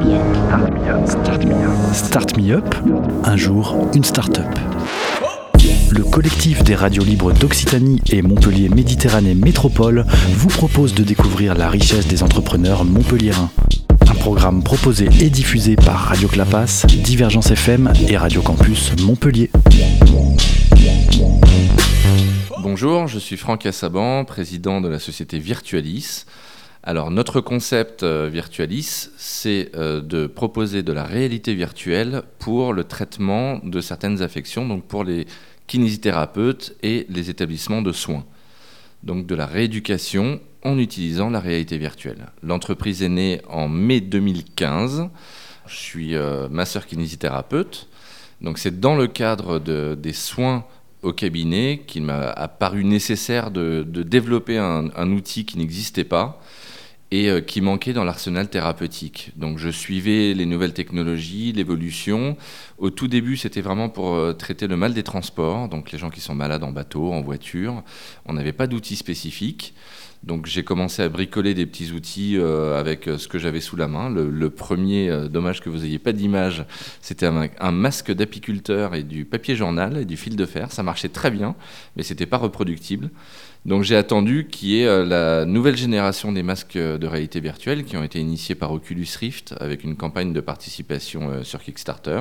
Me Up. Start Me Up. Start Me Up. Un jour, une start-up. Le collectif des radios libres d'Occitanie et Montpellier Méditerranée Métropole vous propose de découvrir la richesse des entrepreneurs montpelliérains. Un programme proposé et diffusé par Radio Clapas, Divergence FM et Radio Campus Montpellier. Bonjour, je suis Franck Assaban, président de la société Virtualis. Alors notre concept euh, Virtualis, c'est euh, de proposer de la réalité virtuelle pour le traitement de certaines affections, donc pour les kinésithérapeutes et les établissements de soins. Donc de la rééducation en utilisant la réalité virtuelle. L'entreprise est née en mai 2015. Je suis euh, masseur kinésithérapeute. Donc c'est dans le cadre des soins au cabinet qu'il m'a paru nécessaire de, développer un outil qui n'existait pas et euh, qui manquait dans l'arsenal thérapeutique. Donc je suivais les nouvelles technologies, l'évolution. Au tout début, c'était vraiment pour euh, traiter le mal des transports, donc les gens qui sont malades en bateau, en voiture. On n'avait pas d'outils spécifiques. Donc j'ai commencé à bricoler des petits outils euh, avec ce que j'avais sous la main. Le, premier, dommage que vous n'ayez pas d'image, c'était un, masque d'apiculteur et du papier journal et du fil de fer. Ça marchait très bien, mais c'était pas reproductible. Donc j'ai attendu qu'il y ait euh, la nouvelle génération des masques euh, de réalité virtuelle qui ont été initiés par Oculus Rift avec une campagne de participation euh, sur Kickstarter.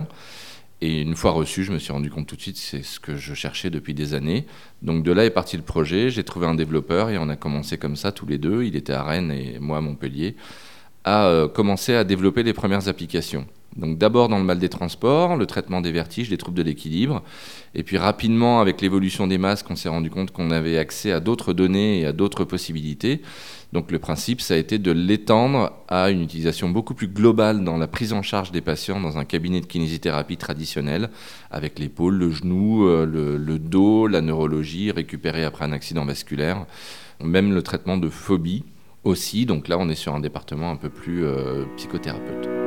Et une fois reçu, je me suis rendu compte tout de suite, c'est ce que je cherchais depuis des années. Donc de là est parti le projet, j'ai trouvé un développeur et on a commencé comme ça tous les deux, il était à Rennes et moi à Montpellier, à commencer à développer les premières applications. Donc d'abord dans le mal des transports, le traitement des vertiges, des troubles de l'équilibre, et puis rapidement avec l'évolution des masques, on s'est rendu compte qu'on avait accès à d'autres données et à d'autres possibilités. Donc le principe, ça a été de l'étendre à une utilisation beaucoup plus globale dans la prise en charge des patients dans un cabinet de kinésithérapie traditionnel, avec l'épaule, le genou, euh, le, dos, la neurologie, récupérée après un accident vasculaire, même le traitement de phobie aussi. Donc là, on est sur un département un peu plus euh, psychothérapeute.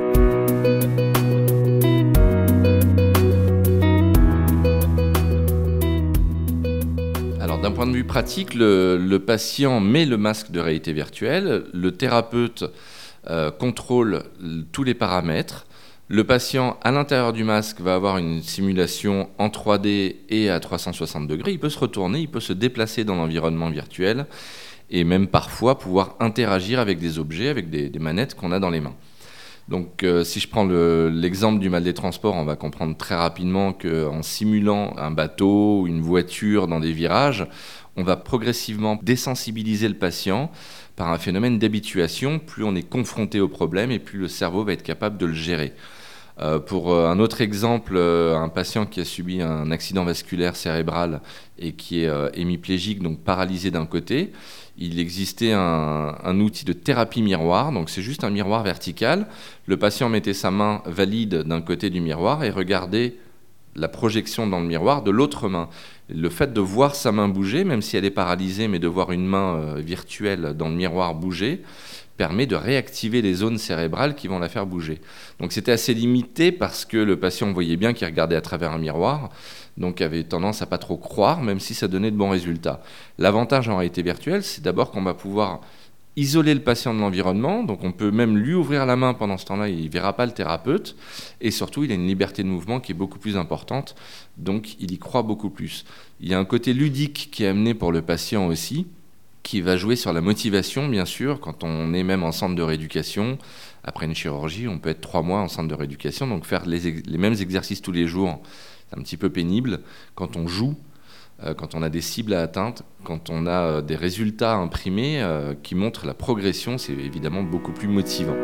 Pratique, le, patient met le masque de réalité virtuelle, le thérapeute euh, contrôle tous les paramètres. Le patient, à l'intérieur du masque, va avoir une simulation en 3D et à 360 degrés. Il peut se retourner, il peut se déplacer dans l'environnement virtuel et même parfois pouvoir interagir avec des objets, avec des manettes qu'on a dans les mains. Donc, euh, si je prends l'exemple du mal des transports, on va comprendre très rapidement qu'en simulant un bateau ou une voiture dans des virages, on va progressivement désensibiliser le patient par un phénomène d'habituation. Plus on est confronté au problème et plus le cerveau va être capable de le gérer. Euh, pour euh, un autre exemple, un patient qui a subi un accident vasculaire cérébral et qui est hémiplégique, donc paralysé d'un côté, il existait un, outil de thérapie miroir. Donc c'est juste un miroir vertical. Le patient mettait sa main valide d'un côté du miroir et regardait la projection dans le miroir de l'autre main. Le fait de voir sa main bouger, même si elle est paralysée, mais de voir une main euh, virtuelle dans le miroir bouger, permet de réactiver les zones cérébrales qui vont la faire bouger. Donc c'était assez limité parce que le patient voyait bien qu'il regardait à travers un miroir donc avait tendance à pas trop croire, même si ça donnait de bons résultats. L'avantage en réalité virtuelle, c'est d'abord qu'on va pouvoir isoler le patient de l'environnement, donc on peut même lui ouvrir la main pendant ce temps-là, il ne verra pas le thérapeute, et surtout il a une liberté de mouvement qui est beaucoup plus importante, donc il y croit beaucoup plus. Il y a un côté ludique qui est amené pour le patient aussi, qui va jouer sur la motivation, bien sûr, quand on est même en centre de rééducation. Après une chirurgie, on peut être trois mois en centre de rééducation, donc faire les, les mêmes exercices tous les jours un petit peu pénible. Quand on joue, quand on a des cibles à atteindre, quand on a euh, des résultats imprimés euh, qui montrent la progression, c'est évidemment beaucoup plus motivant.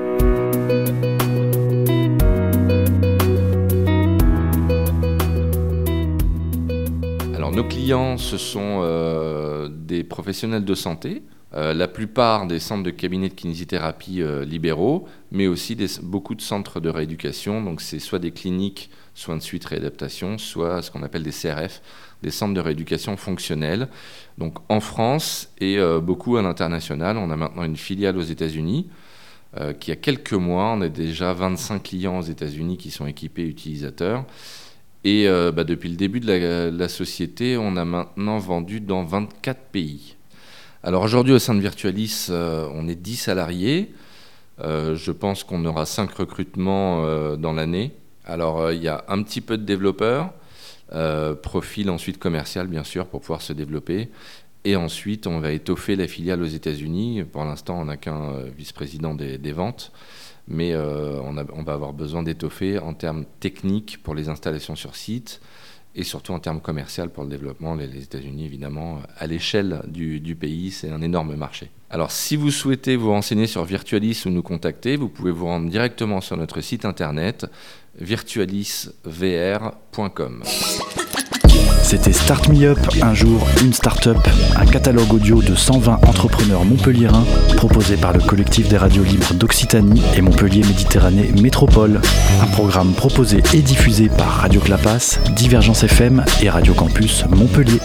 Alors nos clients, ce sont des professionnels de santé, la plupart des centres de cabinet de kinésithérapie libéraux, mais aussi beaucoup de centres de rééducation. Donc c'est soit des cliniques soins de suite réadaptation, soit ce qu'on appelle des CRF, des centres de rééducation fonctionnelle. Donc en France et euh, beaucoup à l'international. On a maintenant une filiale aux États-Unis euh, qui a quelques mois, on a déjà 25 clients aux États-Unis qui sont équipés utilisateurs. Et euh, bah, depuis le début de la, société, on a maintenant vendu dans 24 pays. Alors aujourd'hui, au sein de Virtualis, on est 10 salariés. je pense qu'on aura cinq recrutements dans l'année. Alors, il y a un petit peu de développeurs, profil ensuite commercial, bien sûr, pour pouvoir se développer. Et ensuite, on va étoffer la filiale aux États-Unis. Pour l'instant, on n'a qu'un vice-président des, ventes mais on, va avoir besoin d'étoffer en termes techniques pour les installations sur site, et surtout en termes commerciaux pour le développement. Les, États-Unis, évidemment, à l'échelle du, pays, c'est un énorme marché. Alors, si vous souhaitez vous renseigner sur Virtualis ou nous contacter, vous pouvez vous rendre directement sur notre site internet virtualisvr.com. C'était Start Me Up, un jour, une start-up, un catalogue audio de 120 entrepreneurs montpelliérains proposé par le collectif des radios libres d'Occitanie et Montpellier Méditerranée Métropole. Un programme proposé et diffusé par Radio Clapas, Divergence FM et Radio Campus Montpellier.